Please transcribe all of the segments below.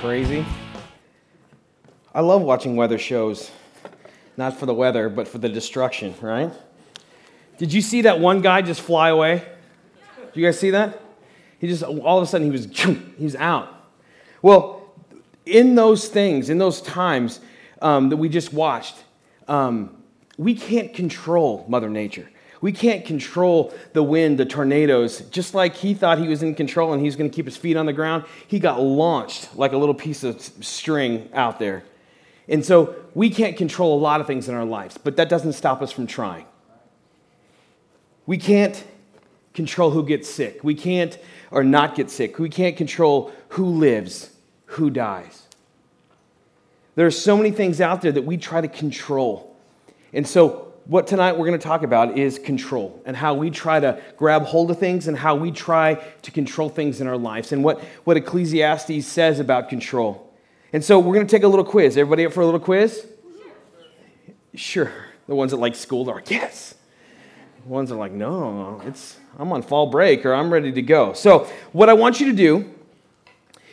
crazy? I love watching weather shows. Not for the weather, but for the destruction, right? Did you see that one guy just fly away? Did you guys see that? He just, all of a sudden, he was, he was out. Well, in those things, in those times um, that we just watched, um, we can't control Mother Nature. We can't control the wind, the tornadoes. Just like he thought he was in control and he was going to keep his feet on the ground, he got launched like a little piece of string out there. And so we can't control a lot of things in our lives, but that doesn't stop us from trying. We can't control who gets sick. We can't, or not get sick. We can't control who lives, who dies. There are so many things out there that we try to control. And so what tonight we're going to talk about is control and how we try to grab hold of things and how we try to control things in our lives and what, what Ecclesiastes says about control. And so we're going to take a little quiz. Everybody up for a little quiz? Sure. The ones that like school are like, yes. The ones that are like, no, it's, I'm on fall break or I'm ready to go. So what I want you to do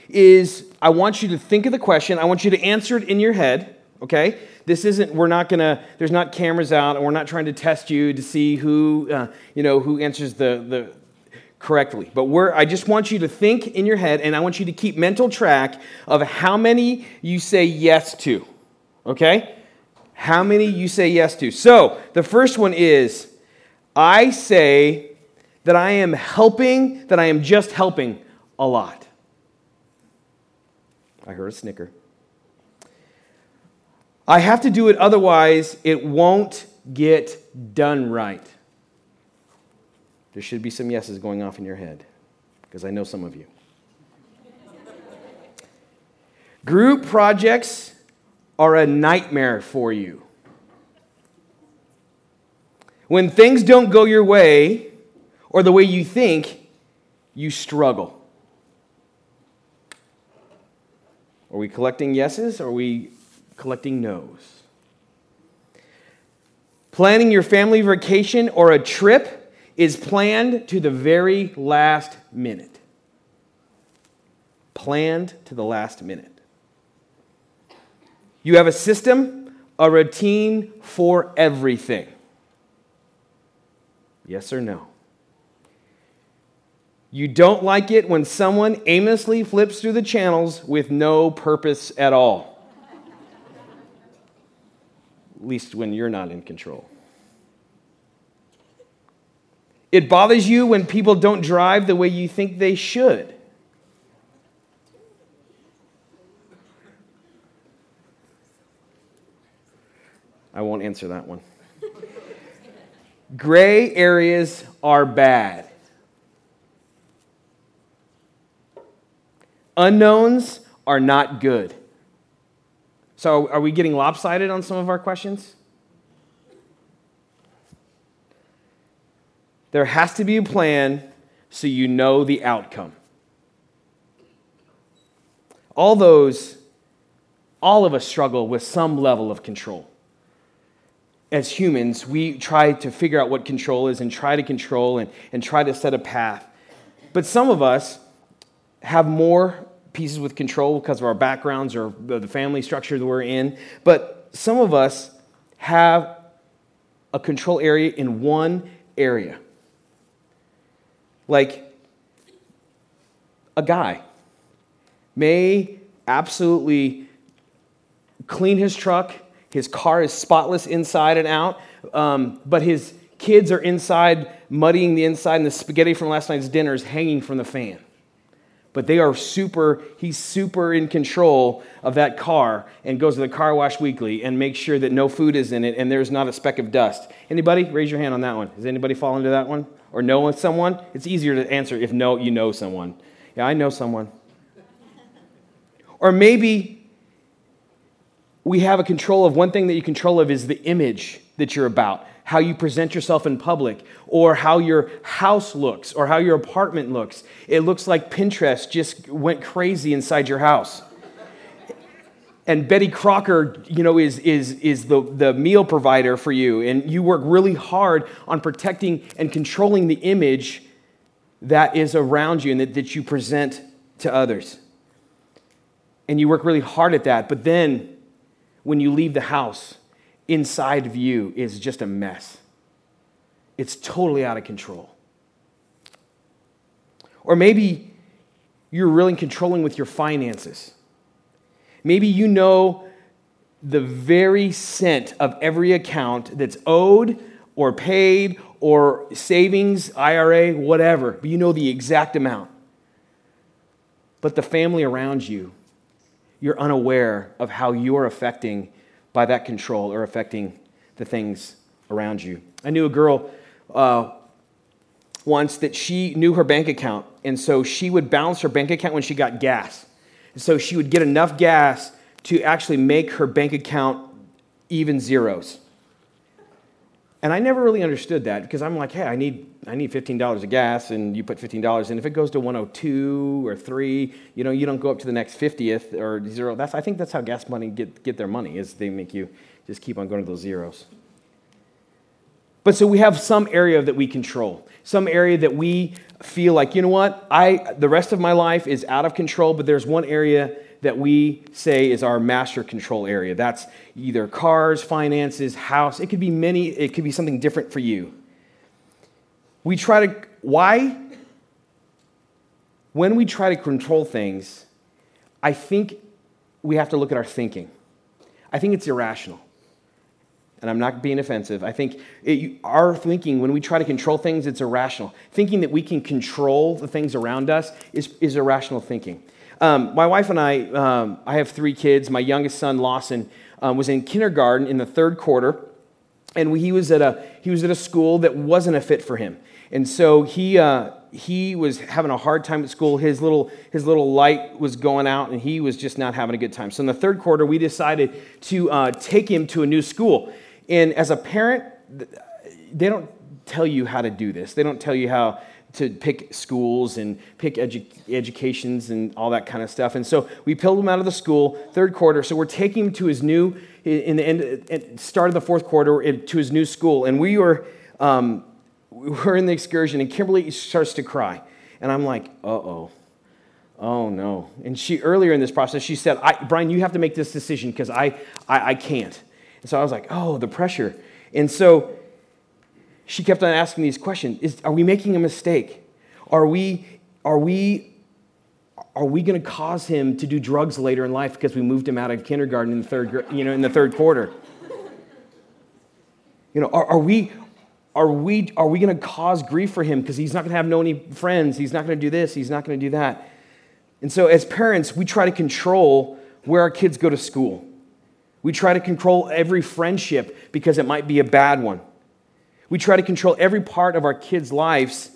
is I want you to think of the question. I want you to answer it in your head, okay? This isn't, we're not gonna, there's not cameras out and we're not trying to test you to see who, uh, you know, who answers the, the, correctly. But we're, I just want you to think in your head and I want you to keep mental track of how many you say yes to. Okay? How many you say yes to. So the first one is I say that I am helping, that I am just helping a lot. I heard a snicker. I have to do it, otherwise, it won't get done right. There should be some yeses going off in your head, because I know some of you. Group projects are a nightmare for you. When things don't go your way or the way you think, you struggle. Are we collecting yeses are we collecting no's. Planning your family vacation or a trip is planned to the very last minute. Planned to the last minute. You have a system, a routine for everything. Yes or no? You don't like it when someone aimlessly flips through the channels with no purpose at all least when you're not in control. It bothers you when people don't drive the way you think they should. I won't answer that one. Gray areas are bad. Unknowns are not good. So, are we getting lopsided on some of our questions? There has to be a plan so you know the outcome. All those, all of us struggle with some level of control. As humans, we try to figure out what control is and try to control and, and try to set a path. But some of us have more pieces with control because of our backgrounds or the family structure that we're in. But some of us have a control area in one area. Like a guy may absolutely clean his truck, his car is spotless inside and out, um, but his kids are inside muddying the inside, and the spaghetti from last night's dinner is hanging from the fan but they are super, he's super in control of that car and goes to the car wash weekly and makes sure that no food is in it and there's not a speck of dust. Anybody? Raise your hand on that one. Does anybody fall into that one? Or know someone? It's easier to answer if no, you know someone. Yeah, I know someone. Or maybe we have a control of one thing that you control of is the image that you're about how you present yourself in public, or how your house looks, or how your apartment looks. It looks like Pinterest just went crazy inside your house. And Betty Crocker, you know, is, is, is the, the meal provider for you. And you work really hard on protecting and controlling the image that is around you and that, that you present to others. and you work really hard at that, but then when you leave the house, inside of you is just a mess. It's totally out of control. Or maybe you're really controlling with your finances. Maybe you know the very cent of every account that's owed or paid or savings, IRA, whatever, but you know the exact amount. But the family around you, you're unaware of how you're affecting by that control or affecting the things around you. I knew a girl uh, once that she knew her bank account, and so she would balance her bank account when she got gas. And so she would get enough gas to actually make her bank account even zeros. And I never really understood that because I'm like, hey, I need, I need $15 of gas, and you put $15, and if it goes to 102 or 3, you know, you don't go up to the next 50th or zero. That's, I think that's how gas money get, get their money, is they make you just keep on going to those zeros. But so we have some area that we control, some area that we feel like, you know what, I, the rest of my life is out of control, but there's one area that we say is our master control area. That's either cars, finances, house. It could be many, it could be something different for you. We try to, why? When we try to control things, I think we have to look at our thinking. I think it's irrational and I'm not being offensive. I think it, our thinking, when we try to control things, it's irrational. Thinking that we can control the things around us is, is irrational thinking. Um, my wife and I, um, I have three kids. My youngest son, Lawson, um, was in kindergarten in the third quarter, and he was at a, he was at a school that wasn't a fit for him. And so he, uh, he was having a hard time at school. His little, his little light was going out, and he was just not having a good time. So in the third quarter, we decided to uh, take him to a new school. And as a parent, they don't tell you how to do this. They don't tell you how to pick schools and pick edu- educations and all that kind of stuff. And so we pulled him out of the school, third quarter. So we're taking him to his new, in the end, start of the fourth quarter, to his new school. And we were, um, were in the excursion, and Kimberly starts to cry. And I'm like, uh oh. Oh no. And she, earlier in this process, she said, Brian, you have to make this decision because I, I, I can't. And so I was like, oh, the pressure. And so she kept on asking these questions Is, Are we making a mistake? Are we, are we, are we going to cause him to do drugs later in life because we moved him out of kindergarten in the third, you know, in the third quarter? You know, are, are we, are we, are we going to cause grief for him because he's not going to have no any friends? He's not going to do this. He's not going to do that. And so, as parents, we try to control where our kids go to school. We try to control every friendship because it might be a bad one. We try to control every part of our kids' lives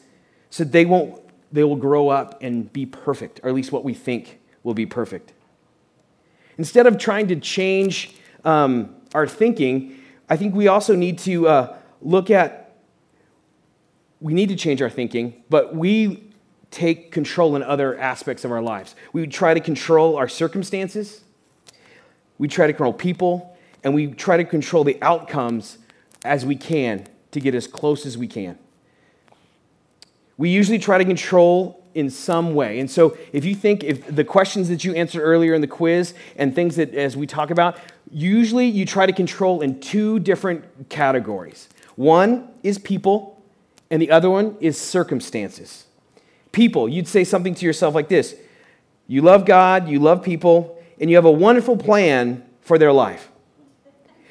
so they won't they will grow up and be perfect, or at least what we think will be perfect. Instead of trying to change um, our thinking, I think we also need to uh, look at we need to change our thinking, but we take control in other aspects of our lives. We try to control our circumstances, we try to control people, and we try to control the outcomes as we can to get as close as we can. We usually try to control in some way. And so if you think if the questions that you answered earlier in the quiz and things that as we talk about, usually you try to control in two different categories. One is people, and the other one is circumstances. People, you'd say something to yourself like this You love God, you love people, and you have a wonderful plan for their life.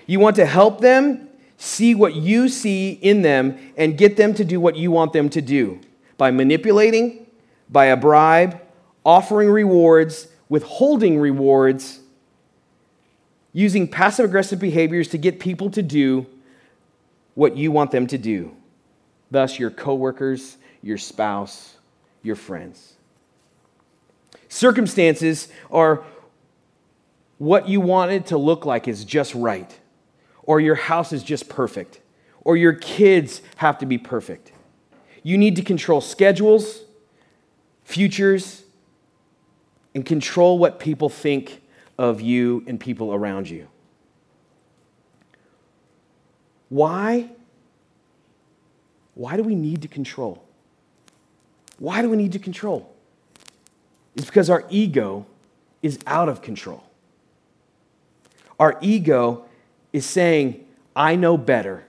You want to help them see what you see in them and get them to do what you want them to do by manipulating, by a bribe, offering rewards, withholding rewards, using passive aggressive behaviors to get people to do what you want them to do. Thus, your coworkers, your spouse, your friends. Circumstances are what you want it to look like is just right or your house is just perfect, or your kids have to be perfect. You need to control schedules, futures, and control what people think of you and people around you. Why? Why do we need to control? Why do we need to control? It's because our ego is out of control. Our ego is saying, I know better.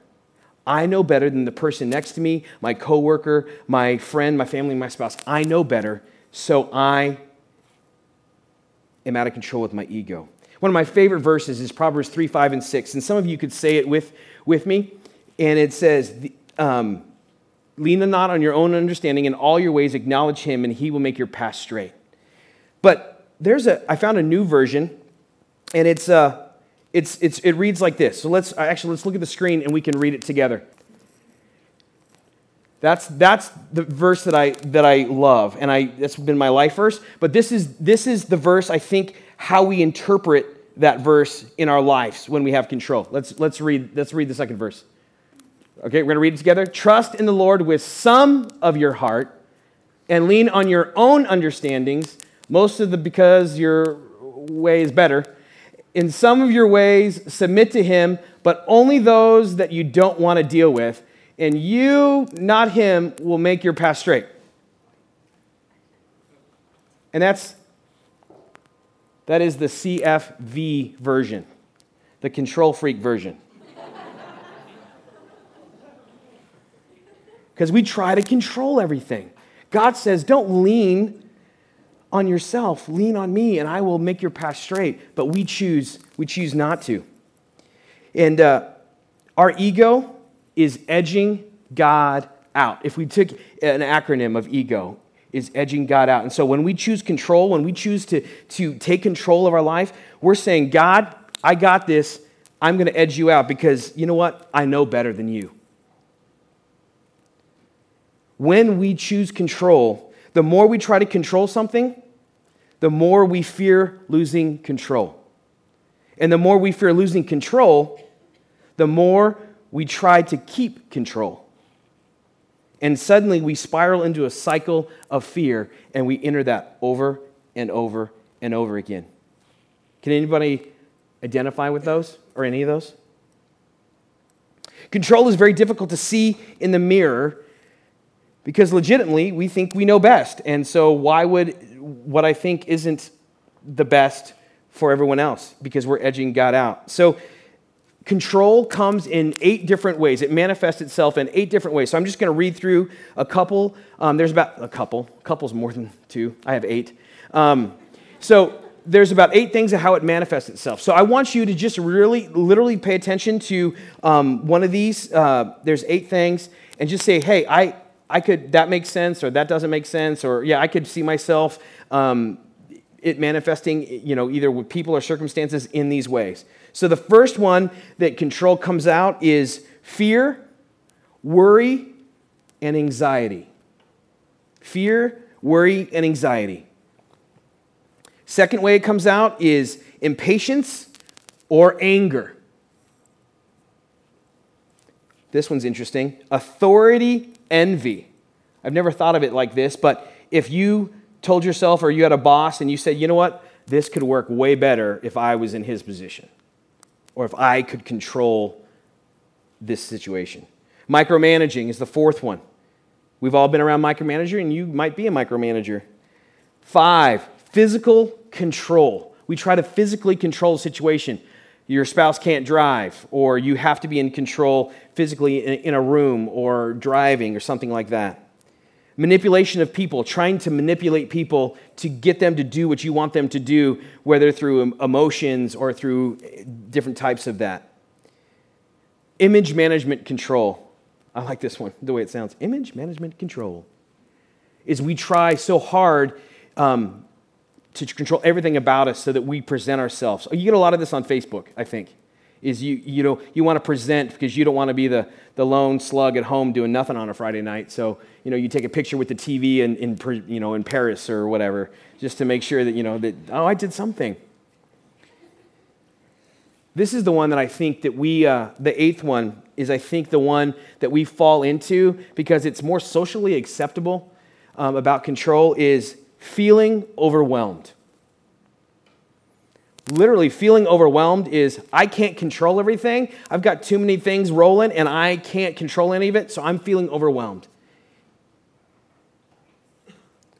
I know better than the person next to me, my coworker, my friend, my family, my spouse. I know better, so I am out of control with my ego. One of my favorite verses is Proverbs 3, 5, and 6. And some of you could say it with, with me. And it says, um, Lean not on your own understanding. In all your ways, acknowledge him, and he will make your path straight. But there's a, I found a new version, and it's, uh, it's, it's, it reads like this. So let's actually let's look at the screen and we can read it together. That's, that's the verse that I, that I love, and I, that's been my life verse. But this is, this is the verse, I think, how we interpret that verse in our lives when we have control. Let's, let's, read, let's read the second verse. Okay, we're going to read it together. Trust in the Lord with some of your heart and lean on your own understandings, most of the because your way is better. In some of your ways, submit to him, but only those that you don't want to deal with, and you, not him, will make your path straight. And that's that is the CFV version, the control freak version. Because we try to control everything. God says, don't lean on yourself, lean on me, and I will make your path straight. But we choose, we choose not to. And uh, our ego is edging God out. If we took an acronym of ego, is edging God out. And so when we choose control, when we choose to, to take control of our life, we're saying, God, I got this. I'm going to edge you out because you know what? I know better than you. When we choose control, the more we try to control something, the more we fear losing control. And the more we fear losing control, the more we try to keep control. And suddenly we spiral into a cycle of fear and we enter that over and over and over again. Can anybody identify with those or any of those? Control is very difficult to see in the mirror because legitimately we think we know best. And so, why would what I think isn't the best for everyone else? Because we're edging God out. So, Control comes in eight different ways. It manifests itself in eight different ways. So I'm just going to read through a couple. Um, there's about a couple. A couple's more than two. I have eight. Um, so there's about eight things of how it manifests itself. So I want you to just really, literally pay attention to um, one of these. Uh, there's eight things, and just say, "Hey, I, I could. That makes sense, or that doesn't make sense, or yeah, I could see myself." Um, it manifesting, you know, either with people or circumstances in these ways. So the first one that control comes out is fear, worry, and anxiety. Fear, worry, and anxiety. Second way it comes out is impatience or anger. This one's interesting. Authority, envy. I've never thought of it like this, but if you told yourself or you had a boss and you said, you know what, this could work way better if I was in his position or if I could control this situation. Micromanaging is the fourth one. We've all been around micromanager, and you might be a micromanager. Five, physical control. We try to physically control a situation. Your spouse can't drive, or you have to be in control physically in a room or driving or something like that. Manipulation of people, trying to manipulate people to get them to do what you want them to do, whether through emotions or through different types of that. Image management control. I like this one, the way it sounds. Image management control is we try so hard um, to control everything about us so that we present ourselves. You get a lot of this on Facebook, I think is you, you know, you want to present because you don't want to be the, the lone slug at home doing nothing on a Friday night. So, you know, you take a picture with the TV in, in, you know, in Paris or whatever, just to make sure that, you know, that, oh, I did something. This is the one that I think that we, uh, the eighth one, is I think the one that we fall into because it's more socially acceptable um, about control is feeling overwhelmed literally feeling overwhelmed is I can't control everything. I've got too many things rolling and I can't control any of it, so I'm feeling overwhelmed.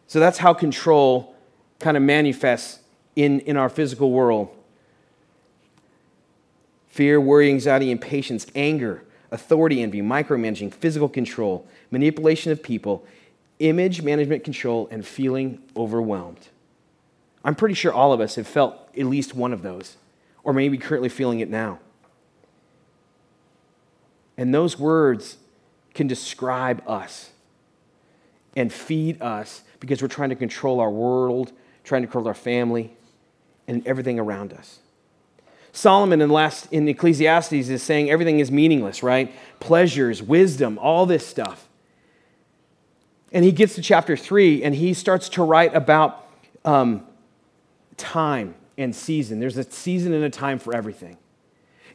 So that's how control kind of manifests in, in our physical world fear, worry, anxiety, impatience, anger, authority envy, micromanaging, physical control, manipulation of people, image management control, and feeling overwhelmed. I'm pretty sure all of us have felt at least one of those, or maybe currently feeling it now. And those words can describe us and feed us because we're trying to control our world, trying to control our family, and everything around us. Solomon in, last, in Ecclesiastes is saying everything is meaningless, right? Pleasures, wisdom, all this stuff. And he gets to chapter three and he starts to write about um, time and season. There's a season and a time for everything.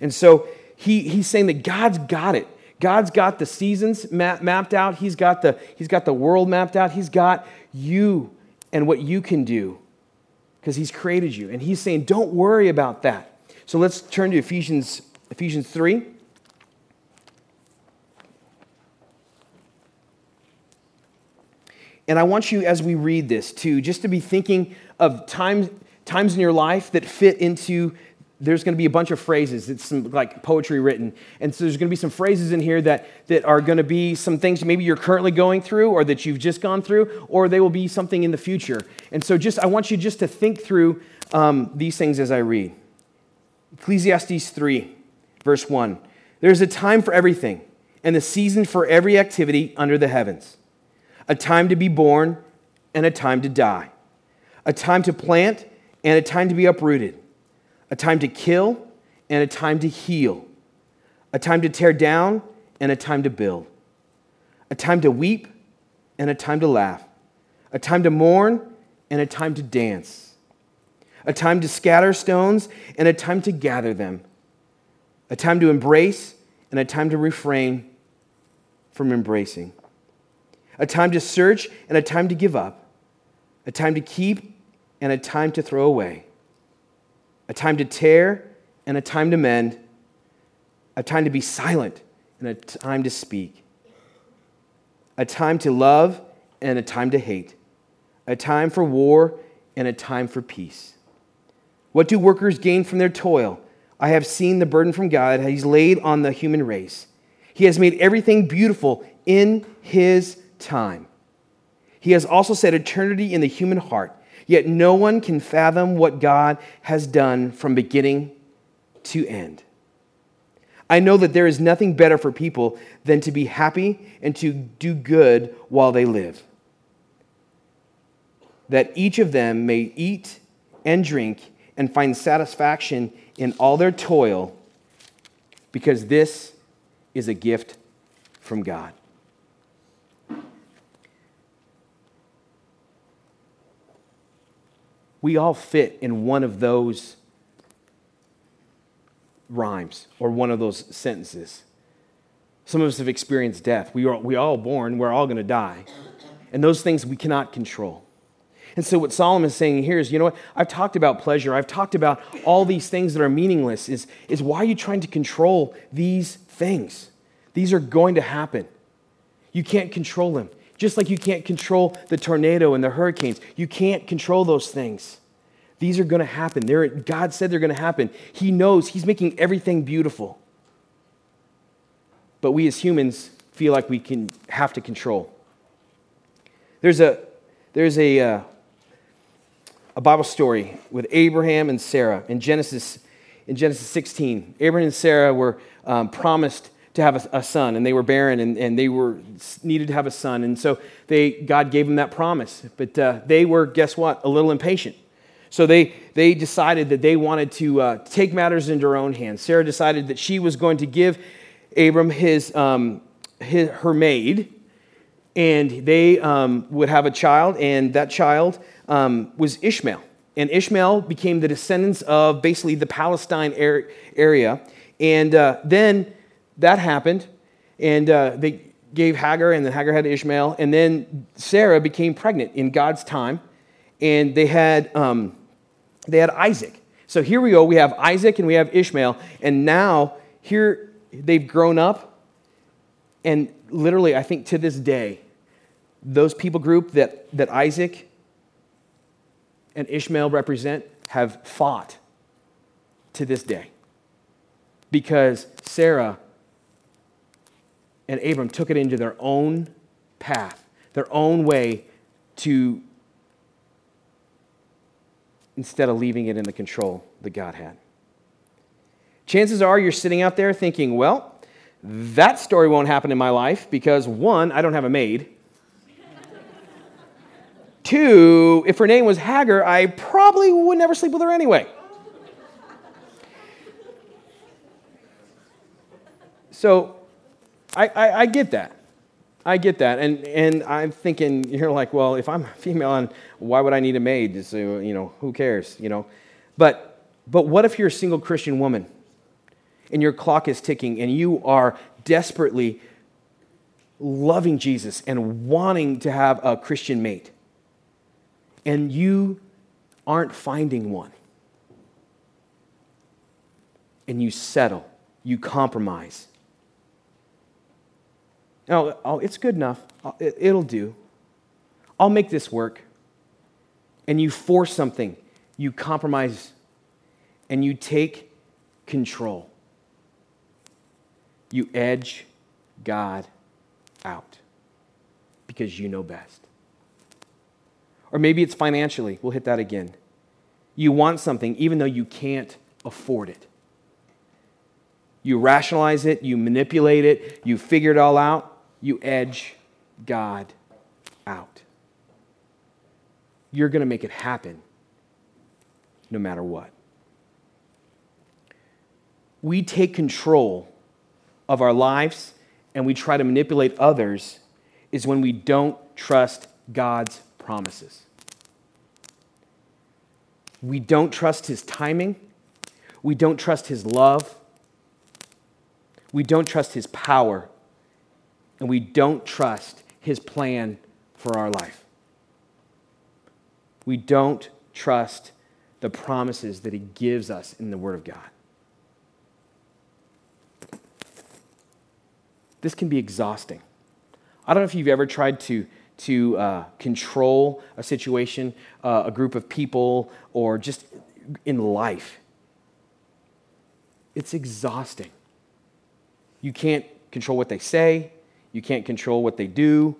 And so he, he's saying that God's got it. God's got the seasons map, mapped out. He's got, the, he's got the world mapped out. He's got you and what you can do because he's created you. And he's saying, don't worry about that. So let's turn to Ephesians, Ephesians 3. And I want you, as we read this, to just to be thinking of times, times in your life that fit into there's going to be a bunch of phrases. It's some like poetry written. And so there's going to be some phrases in here that, that are going to be some things maybe you're currently going through or that you've just gone through, or they will be something in the future. And so just I want you just to think through um, these things as I read. Ecclesiastes 3, verse 1. There's a time for everything, and a season for every activity under the heavens, a time to be born and a time to die, a time to plant and a time to be uprooted, a time to kill and a time to heal, a time to tear down and a time to build, a time to weep and a time to laugh, a time to mourn and a time to dance a time to scatter stones and a time to gather them, a time to embrace and a time to refrain from embracing, a time to search and a time to give up, a time to keep and a time to throw away, a time to tear and a time to mend, a time to be silent and a time to speak, a time to love and a time to hate, a time for war and a time for peace. What do workers gain from their toil? I have seen the burden from God he's laid on the human race. He has made everything beautiful in his time. He has also set eternity in the human heart, yet no one can fathom what God has done from beginning to end. I know that there is nothing better for people than to be happy and to do good while they live. That each of them may eat and drink and find satisfaction in all their toil because this is a gift from God. We all fit in one of those rhymes or one of those sentences. Some of us have experienced death. We are we all born, we're all going to die. And those things we cannot control. And so, what Solomon is saying here is, you know what? I've talked about pleasure. I've talked about all these things that are meaningless. Is, is why are you trying to control these things? These are going to happen. You can't control them. Just like you can't control the tornado and the hurricanes, you can't control those things. These are going to happen. They're, God said they're going to happen. He knows He's making everything beautiful. But we as humans feel like we can have to control. There's a, there's a, uh, a Bible story with Abraham and Sarah in Genesis, in Genesis 16. Abraham and Sarah were um, promised to have a, a, son, and they were barren, and, and they were needed to have a son, and so they God gave them that promise. But uh, they were, guess what, a little impatient. So they they decided that they wanted to uh, take matters into their own hands. Sarah decided that she was going to give Abram his, um, his her maid, and they um, would have a child, and that child um, was Ishmael. And Ishmael became the descendants of basically the Palestine area. And uh, then that happened, and uh, they gave Hagar, and then Hagar had Ishmael. And then Sarah became pregnant in God's time, and they had, um, they had Isaac. So here we go. We have Isaac and we have Ishmael. And now here they've grown up. And literally, I think to this day, those people group that, that Isaac and Ishmael represent, have fought to this day because Sarah and Abram took it into their own path, their own way to, instead of leaving it in the control that God had. Chances are you're sitting out there thinking, well, that story won't happen in my life because one, I don't have a maid. Two, if her name was Hagar, I probably would never sleep with her anyway. So I, I, I, get that. I get that. And, and I'm thinking, you're like, well, if I'm a female, and why would I need a maid? So, uh, you know, who cares, you know? But, but what if you're a single Christian woman and your clock is ticking and you are desperately loving Jesus and wanting to have a Christian mate and you aren't finding one? And you settle, you compromise no, oh, it's good enough. It'll do. I'll make this work. And you force something, you compromise, and you take control. You edge God out because you know best. Or maybe it's financially. We'll hit that again. You want something even though you can't afford it. You rationalize it, you manipulate it, you figure it all out, you edge God out. You're going to make it happen no matter what. We take control of our lives and we try to manipulate others is when we don't trust God's promises. We don't trust His timing. We don't trust His love. We don't trust His power and we don't trust his plan for our life. We don't trust the promises that he gives us in the Word of God. This can be exhausting. I don't know if you've ever tried to, to uh, control a situation, uh, a group of people, or just in life. It's exhausting. You can't control what they say, you can't control what they do,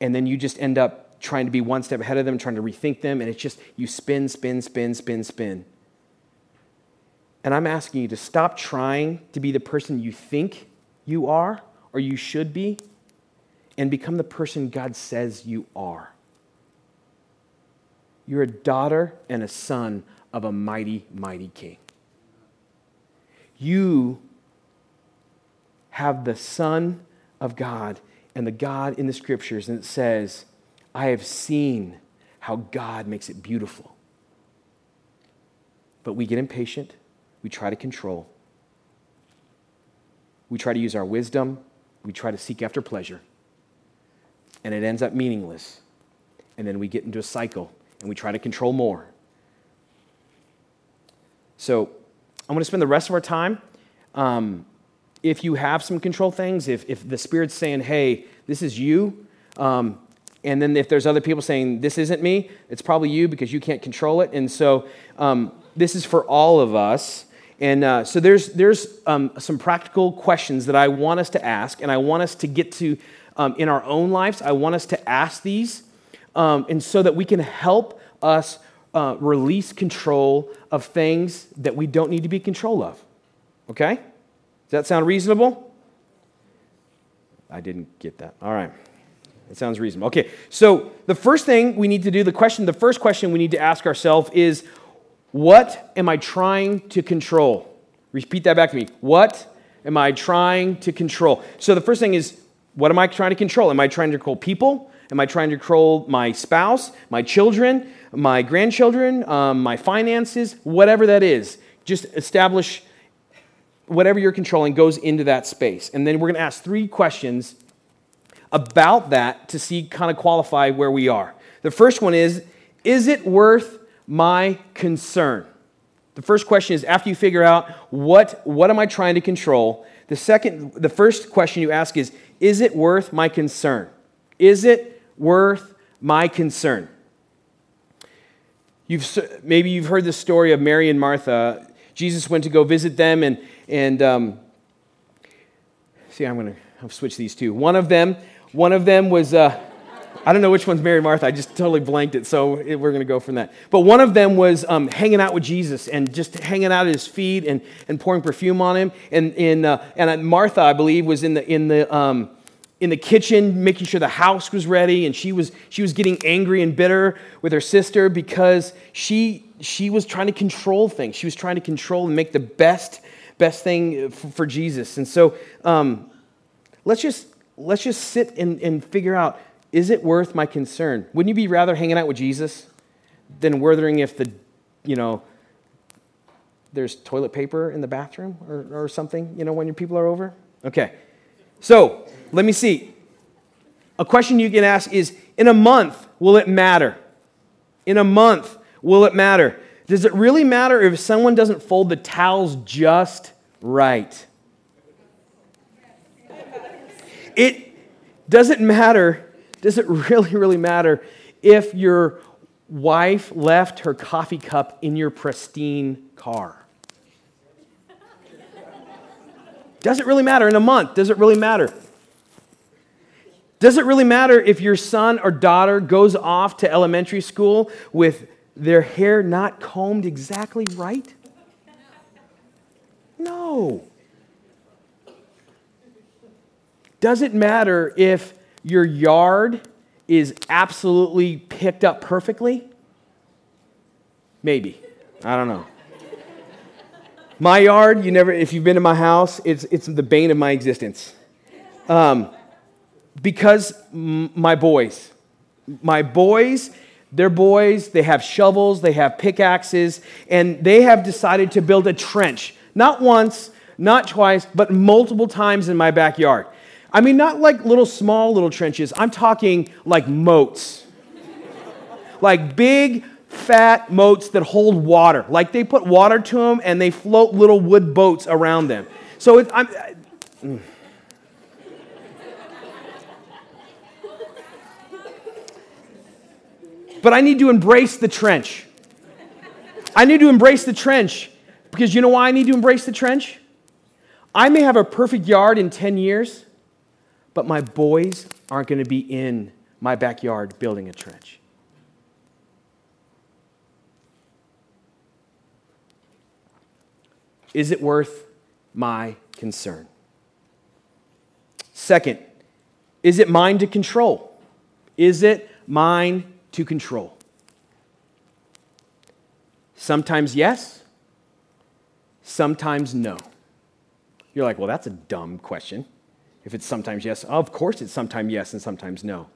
and then you just end up trying to be one step ahead of them, trying to rethink them, and it's just you spin, spin, spin, spin, spin. And I'm asking you to stop trying to be the person you think you are or you should be and become the person God says you are. You're a daughter and a son of a mighty, mighty king. You have the Son of God and the God in the scriptures, and it says, I have seen how God makes it beautiful. But we get impatient, we try to control, we try to use our wisdom, we try to seek after pleasure, and it ends up meaningless. And then we get into a cycle and we try to control more. So I'm going to spend the rest of our time um, if you have some control things, if, if the Spirit's saying, hey, this is you, um, and then if there's other people saying, this isn't me, it's probably you because you can't control it. And so um, this is for all of us. And uh, so there's, there's um, some practical questions that I want us to ask, and I want us to get to um, in our own lives. I want us to ask these, um, and so that we can help us uh, release control of things that we don't need to be control of. Okay? Does that sound reasonable? I didn't get that. All right. It sounds reasonable. Okay, so the first thing we need to do, the question, the first question we need to ask ourselves is what am I trying to control? Repeat that back to me. What am I trying to control? So the first thing is what am I trying to control? Am I trying to control people? Am I trying to control my spouse, my children, my grandchildren, um, my finances, whatever that is? Just establish whatever you're controlling goes into that space. And then we're going to ask three questions about that to see kind of qualify where we are. The first one is Is it worth my concern? The first question is after you figure out what, what am I trying to control, the second, the first question you ask is, is it worth my concern? Is it worth my concern? You've, maybe you've heard the story of Mary and Martha. Jesus went to go visit them, and, and um, see, I'm going to switch these two. One of them, one of them was, uh, I don't know which one's Mary Martha. I just totally blanked it, so we're going to go from that. But one of them was um, hanging out with Jesus and just hanging out at his feet and, and pouring perfume on him. And, in, uh, and Martha, I believe, was in the, in the, um, in the kitchen making sure the house was ready and she was she was getting angry and bitter with her sister because she she was trying to control things she was trying to control and make the best best thing for, jesus and so um, let's just let's just sit and, and figure out is it worth my concern wouldn't you be rather hanging out with jesus than wondering if the you know there's toilet paper in the bathroom or, or something you know when your people are over okay so let me see. A question you can ask is in a month, will it matter? In a month, will it matter? Does it really matter if someone doesn't fold the towels just right? It doesn't matter, does it really, really matter if your wife left her coffee cup in your pristine car? Does it really matter in a month? Does it really matter? Does it really matter if your son or daughter goes off to elementary school with their hair not combed exactly right? No. Does it matter if your yard is absolutely picked up perfectly? Maybe. I don't know. My yard, you never, if you've been to my house, it's, it's the bane of my existence. Um, because m- my boys, my boys, they're boys, they have shovels, they have pickaxes, and they have decided to build a trench. Not once, not twice, but multiple times in my backyard. I mean, not like little small little trenches, I'm talking like moats. like big, fat moats that hold water. Like they put water to them and they float little wood boats around them. So it, I'm. I, mm. But I need to embrace the trench. I need to embrace the trench because you know why I need to embrace the trench? I may have a perfect yard in 10 years, but my boys aren't going to be in my backyard building a trench. Is it worth my concern? Second, is it mine to control? Is it mine to control? Sometimes yes, sometimes no. You're like, well, that's a dumb question. If it's sometimes yes, of course it's sometimes yes and sometimes no.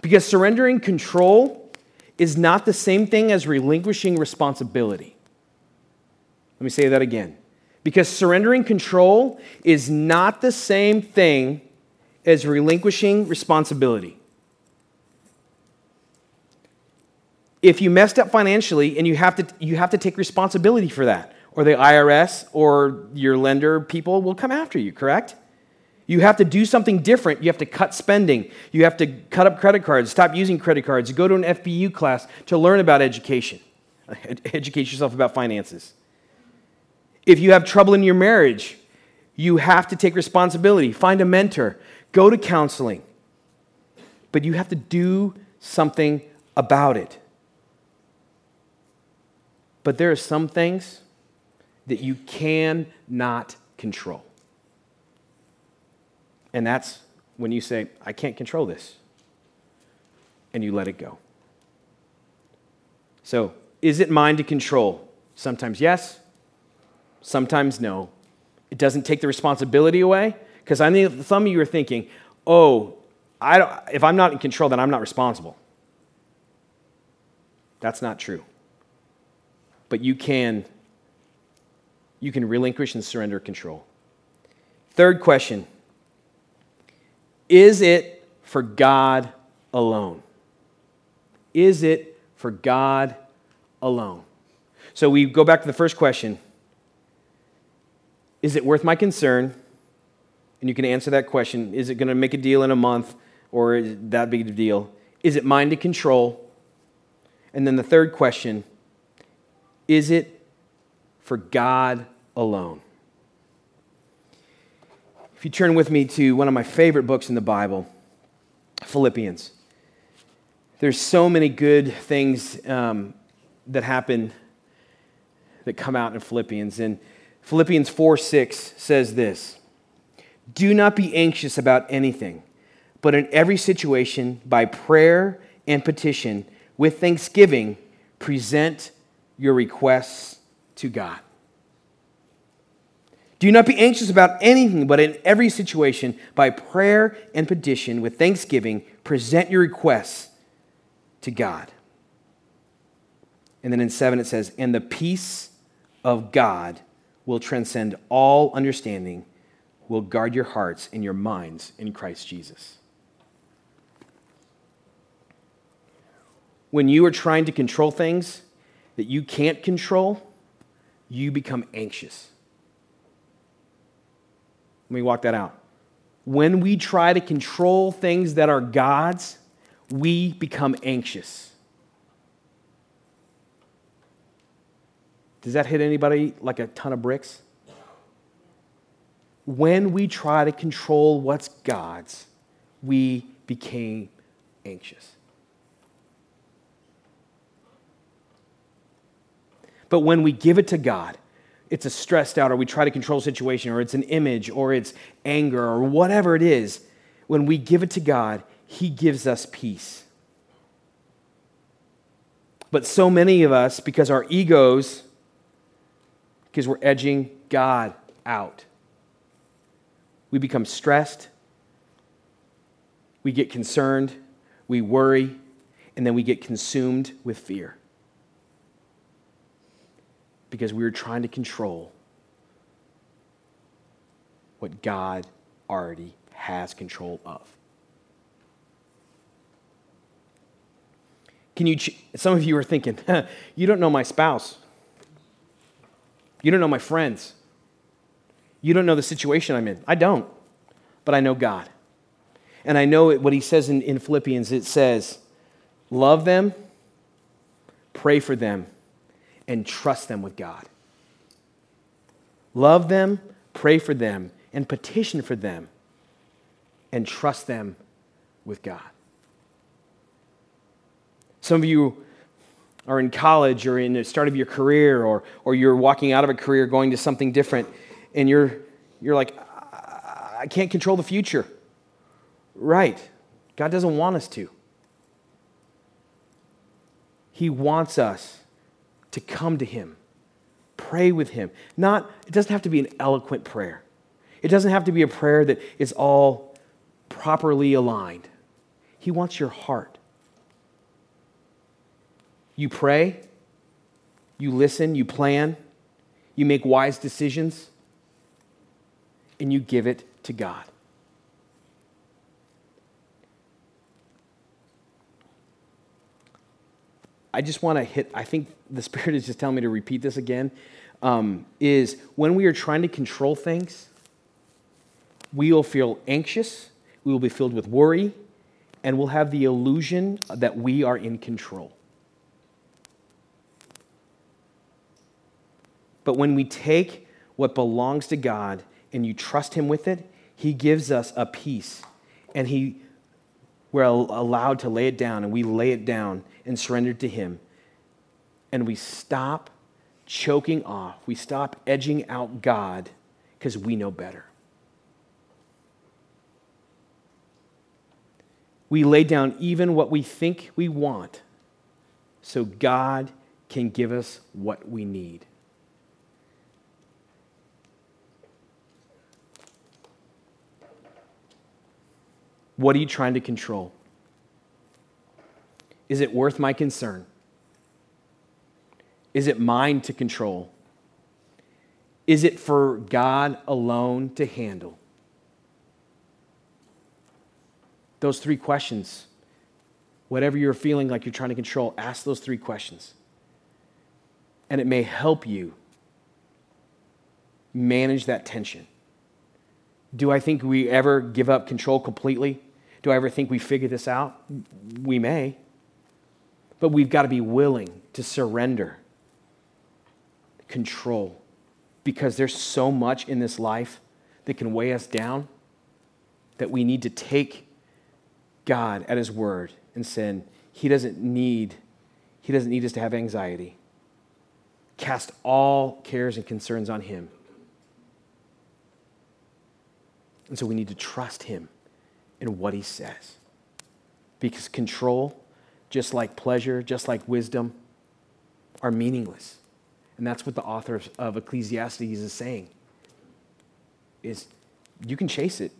Because surrendering control is not the same thing as relinquishing responsibility. Let me say that again. Because surrendering control is not the same thing as relinquishing responsibility. If you messed up financially and you have to, you have to take responsibility for that, or the IRS or your lender people will come after you, correct? You have to do something different. You have to cut spending. You have to cut up credit cards, stop using credit cards, go to an FPU class to learn about education, educate yourself about finances. If you have trouble in your marriage, you have to take responsibility. Find a mentor, go to counseling. But you have to do something about it. But there are some things that you cannot control. And that's when you say, I can't control this. And you let it go. So, is it mine to control? Sometimes yes, sometimes no. It doesn't take the responsibility away. Because I think some of you are thinking, oh, I don't, if I'm not in control, then I'm not responsible. That's not true but you can you can relinquish and surrender control. Third question Is it for God alone? Is it for God alone? So we go back to the first question Is it worth my concern? And you can answer that question. Is it going to make a deal in a month or is that big of a deal? Is it mine to control? And then the third question is it for God alone? If you turn with me to one of my favorite books in the Bible, Philippians, there's so many good things um, that happen that come out in Philippians. And Philippians 4 6 says this Do not be anxious about anything, but in every situation, by prayer and petition, with thanksgiving, present your requests to God. Do not be anxious about anything, but in every situation, by prayer and petition, with thanksgiving, present your requests to God. And then in 7 it says, And the peace of God will transcend all understanding, will guard your hearts and your minds in Christ Jesus. When you are trying to control things that you can't control, you become anxious. Let me walk that out. When we try to control things that are God's, we become anxious. Does that hit anybody like a ton of bricks? When we try to control what's God's, we became anxious. But when we give it to God, it's a stressed out, or we try to control situation, or it's an image, or it's anger, or whatever it is, when we give it to God, He gives us peace. But so many of us, because our egos, because we're edging God out, we become stressed, we get concerned, we worry, and then we get consumed with fear because we were trying to control what God already has control of. Can you, some of you are thinking, you don't know my spouse. You don't know my friends. You don't know the situation I'm in. I don't, but I know God. And I know what he says in, in Philippians it says, love them, pray for them, and trust them with God. Love them, pray for them, and petition for them, and trust them with God. Some of you are in college or in the start of your career, or, or you're walking out of a career going to something different, and you're, you're like, I can't control the future. Right. God doesn't want us to. He wants us to come to Him, pray with Him. Not, it doesn't have to be an eloquent prayer, it doesn't have to be a prayer that is all properly aligned. He wants your heart. You pray, you listen, you plan, you make wise decisions, and you give it to God. I just want to hit, I think the Spirit is just telling me to repeat this again, um, is when we are trying to control things, we will feel anxious, we will be filled with worry, and we'll have the illusion that we are in control. But when we take what belongs to God and you trust Him with it, He gives us a peace. And He, we're allowed to lay it down, and we lay it down and surrender to Him and we stop choking off, we stop edging out God because we know better. We lay down even what we think we want so God can give us what we need. What are you trying to control? Is it worth my concern? Is it mine to control? Is it for God alone to handle? Those three questions, whatever you're feeling like you're trying to control, ask those three questions. And it may help you manage that tension. Do I think we ever give up control completely? Do I ever think we figure this out? We may. But we've got to be willing to surrender control because there's so much in this life that can weigh us down that we need to take God at his word and say he doesn't need he doesn't need us to have anxiety. Cast all cares and concerns on him. And so we need to trust him in what he says. Because control, just like pleasure, just like wisdom, are meaningless. And that's what the author of Ecclesiastes is saying. Is you can chase it.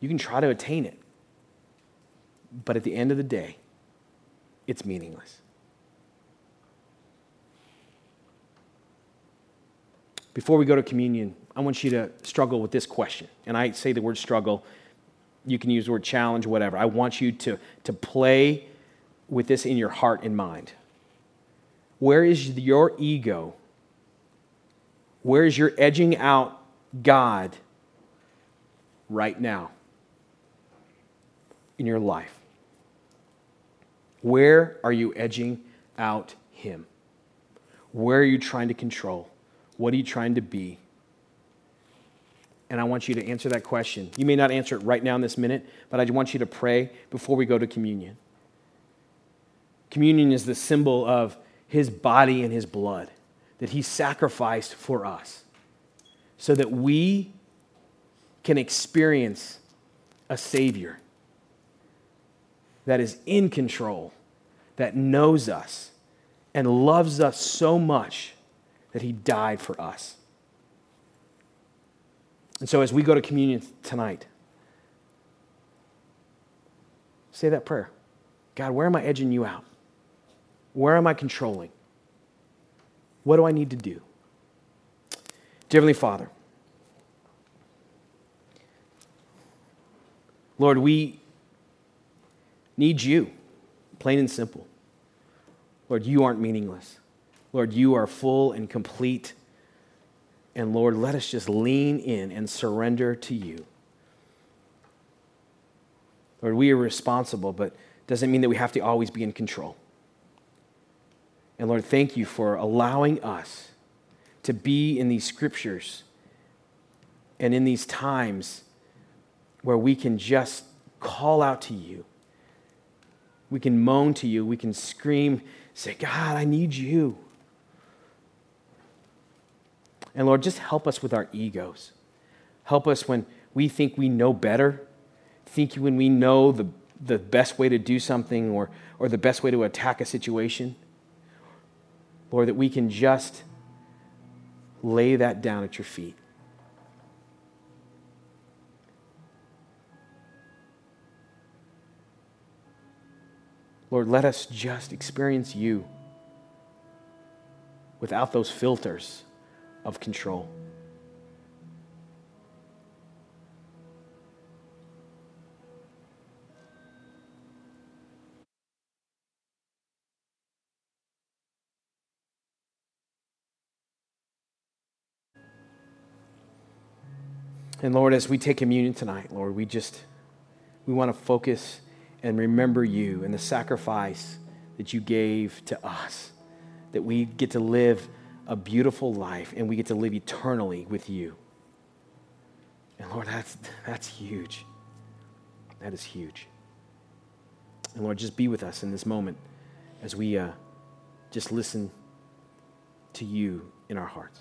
You can try to attain it. But at the end of the day, it's meaningless. Before we go to communion, I want you to struggle with this question. And I say the word struggle. You can use the word challenge, whatever. I want you to, to play with this in your heart and mind. Where is your ego? Where is your edging out God right now in your life? Where are you edging out Him? Where are you trying to control? What are you trying to be? And I want you to answer that question. You may not answer it right now in this minute, but I want you to pray before we go to communion. Communion is the symbol of his body and his blood that he sacrificed for us so that we can experience a Savior that is in control, that knows us, and loves us so much that he died for us. And so as we go to communion tonight, say that prayer God, where am I edging you out? Where am I controlling? What do I need to do? Dear Heavenly Father, Lord, we need you, plain and simple. Lord, you aren't meaningless. Lord, you are full and complete. And Lord, let us just lean in and surrender to you. Lord, we are responsible, but doesn't mean that we have to always be in control. And Lord, thank you for allowing us to be in these scriptures and in these times where we can just call out to you. We can moan to you. We can scream, say, God, I need you. And Lord, just help us with our egos. Help us when we think we know better, think when we know the, the best way to do something or, or the best way to attack a situation. Lord, that we can just lay that down at your feet. Lord, let us just experience you without those filters of control. And Lord, as we take communion tonight, Lord, we just we want to focus and remember you and the sacrifice that you gave to us, that we get to live a beautiful life and we get to live eternally with you. And Lord, that's, that's huge. That is huge. And Lord, just be with us in this moment as we uh, just listen to you in our hearts.